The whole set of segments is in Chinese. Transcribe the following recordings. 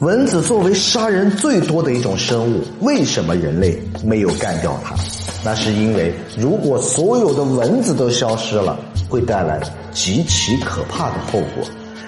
蚊子作为杀人最多的一种生物，为什么人类没有干掉它？那是因为，如果所有的蚊子都消失了，会带来极其可怕的后果。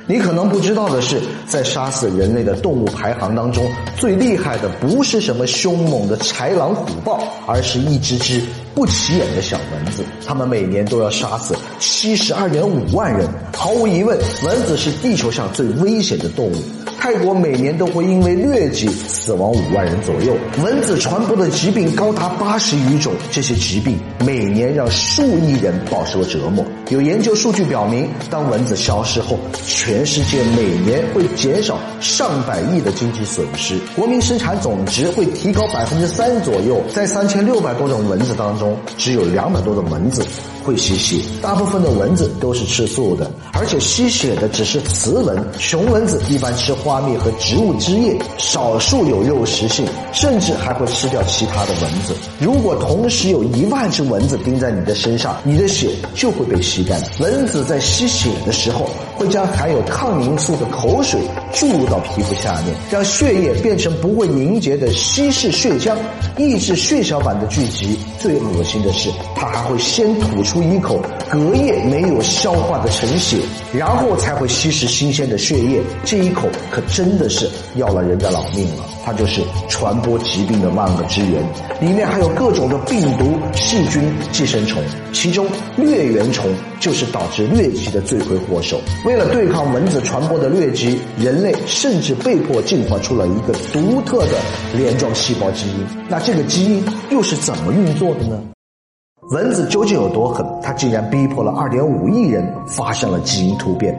你可能不知道的是，在杀死人类的动物排行当中，最厉害的不是什么凶猛的豺狼虎豹，而是一只只不起眼的小蚊子。它们每年都要杀死七十二点五万人。毫无疑问，蚊子是地球上最危险的动物。泰国每年都会因为疟疾死亡五万人左右，蚊子传播的疾病高达八十余种，这些疾病每年让数亿人饱受折磨。有研究数据表明，当蚊子消失后，全世界每年会减少上百亿的经济损失，国民生产总值会提高百分之三左右。在三千六百多种蚊子当中，只有两百多种蚊子。会吸血，大部分的蚊子都是吃素的，而且吸血的只是雌蚊。雄蚊子一般吃花花蜜和植物汁液，少数有肉食性，甚至还会吃掉其他的蚊子。如果同时有一万只蚊子叮在你的身上，你的血就会被吸干。蚊子在吸血的时候，会将含有抗凝素的口水注入到皮肤下面，让血液变成不会凝结的稀释血浆，抑制血小板的聚集。最恶心的是，它还会先吐出。出一口隔夜没有消化的陈血，然后才会吸食新鲜的血液。这一口可真的是要了人的老命了。它就是传播疾病的万恶之源，里面还有各种的病毒、细菌、寄生虫，其中疟原虫就是导致疟疾的罪魁祸首。为了对抗蚊子传播的疟疾，人类甚至被迫进化出了一个独特的镰状细胞基因。那这个基因又是怎么运作的呢？蚊子究竟有多狠？它竟然逼迫了二点五亿人发生了基因突变。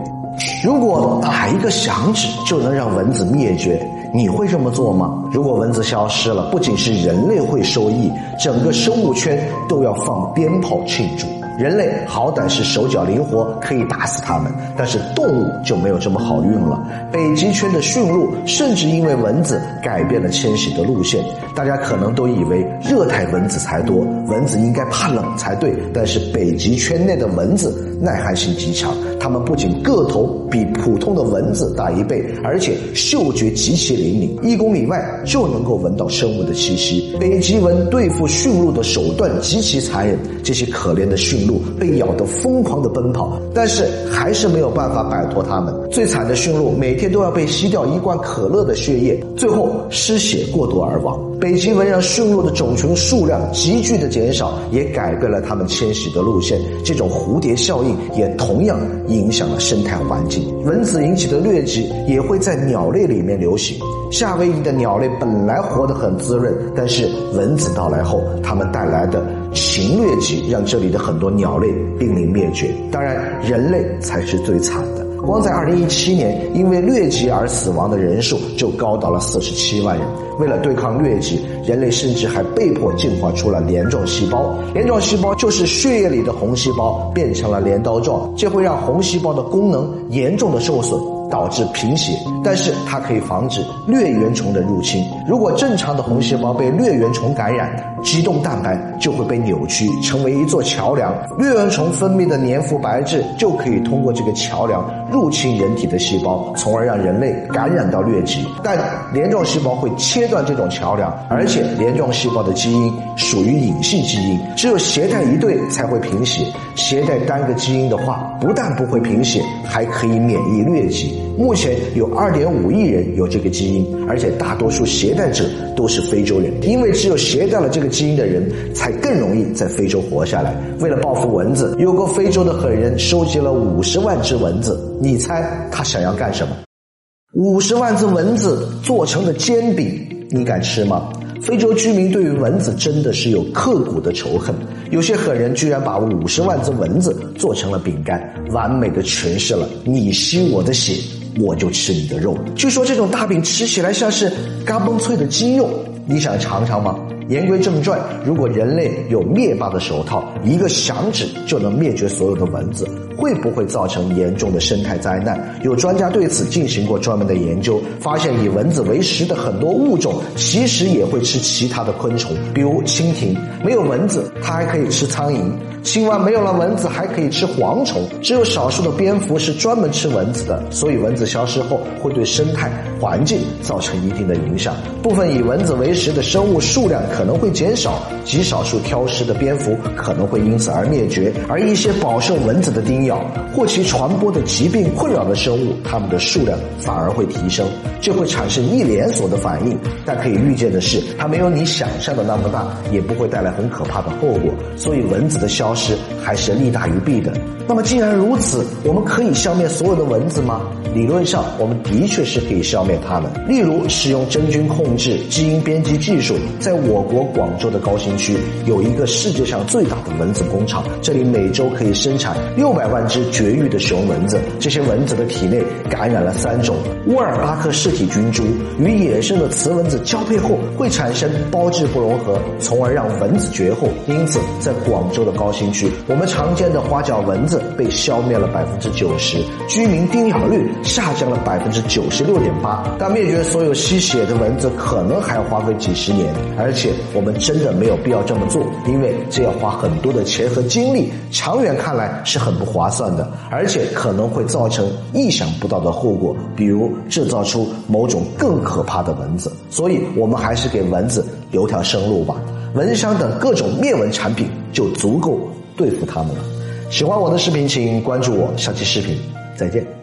如果打一个响指就能让蚊子灭绝，你会这么做吗？如果蚊子消失了，不仅是人类会受益，整个生物圈都要放鞭炮庆祝。人类好歹是手脚灵活，可以打死它们，但是动物就没有这么好运了。北极圈的驯鹿甚至因为蚊子改变了迁徙的路线。大家可能都以为热带蚊子才多，蚊子应该怕冷才对。但是北极圈内的蚊子耐寒性极强，它们不仅个头比普通的蚊子大一倍，而且嗅觉极其灵敏，一公里外就能够闻到生物的气息。北极蚊对付驯鹿的手段极其残忍，这些可怜的驯。鹿被咬得疯狂的奔跑，但是还是没有办法摆脱它们。最惨的驯鹿每天都要被吸掉一罐可乐的血液，最后失血过多而亡。北极蚊让驯鹿的种群数量急剧的减少，也改变了它们迁徙的路线。这种蝴蝶效也同样影响了生态环境。蚊子引起的疟疾也会在鸟类里面流行。夏威夷的鸟类本来活得很滋润，但是蚊子到来后，它们带来的禽疟疾让这里的很多鸟类濒临灭绝。当然，人类才是最惨的。光在二零一七年，因为疟疾而死亡的人数就高达了四十七万人。为了对抗疟疾，人类甚至还被迫进化出了镰状细胞。镰状细胞就是血液里的红细胞变成了镰刀状，这会让红细胞的功能严重的受损。导致贫血，但是它可以防止疟原虫的入侵。如果正常的红细胞被疟原虫感染，肌动蛋白就会被扭曲，成为一座桥梁。疟原虫分泌的黏附白质就可以通过这个桥梁入侵人体的细胞，从而让人类感染到疟疾。但镰状细胞会切断这种桥梁，而且镰状细胞的基因属于隐性基因，只有携带一对才会贫血。携带单个基因的话，不但不会贫血，还可以免疫疟疾。目前有二点五亿人有这个基因，而且大多数携带者都是非洲人，因为只有携带了这个基因的人，才更容易在非洲活下来。为了报复蚊子，有个非洲的狠人收集了五十万只蚊子，你猜他想要干什么？五十万只蚊子做成的煎饼，你敢吃吗？非洲居民对于蚊子真的是有刻骨的仇恨，有些狠人居然把五十万只蚊子做成了饼干，完美的诠释了你吸我的血，我就吃你的肉。据说这种大饼吃起来像是嘎嘣脆的鸡肉，你想尝尝吗？言归正传，如果人类有灭霸的手套，一个响指就能灭绝所有的蚊子，会不会造成严重的生态灾难？有专家对此进行过专门的研究，发现以蚊子为食的很多物种，其实也会吃其他的昆虫，比如蜻蜓，没有蚊子，它还可以吃苍蝇。青蛙没有了蚊子，还可以吃蝗虫。只有少数的蝙蝠是专门吃蚊子的，所以蚊子消失后会对生态环境造成一定的影响。部分以蚊子为食的生物数量可可能会减少，极少数挑食的蝙蝠可能会因此而灭绝。而一些饱受蚊子的叮咬或其传播的疾病困扰的生物，它们的数量反而会提升，这会产生一连锁的反应。但可以预见的是，它没有你想象的那么大，也不会带来很可怕的后果。所以蚊子的消失还是利大于弊的。那么既然如此，我们可以消灭所有的蚊子吗？理论上，我们的确是可以消灭它们。例如，使用真菌控制、基因编辑技术，在我国广州的高新区有一个世界上最大的蚊子工厂，这里每周可以生产六百万只绝育的雄蚊子。这些蚊子的体内感染了三种沃尔巴克氏体菌株，与野生的雌蚊子交配后会产生胞质不融合，从而让蚊子绝后。因此，在广州的高新区，我们常见的花脚蚊子。被消灭了百分之九十，居民叮咬率下降了百分之九十六点八。但灭绝所有吸血的蚊子可能还要花费几十年，而且我们真的没有必要这么做，因为这要花很多的钱和精力，长远看来是很不划算的，而且可能会造成意想不到的后果，比如制造出某种更可怕的蚊子。所以，我们还是给蚊子留条生路吧。蚊香等各种灭蚊产品就足够对付它们了。喜欢我的视频，请关注我。下期视频再见。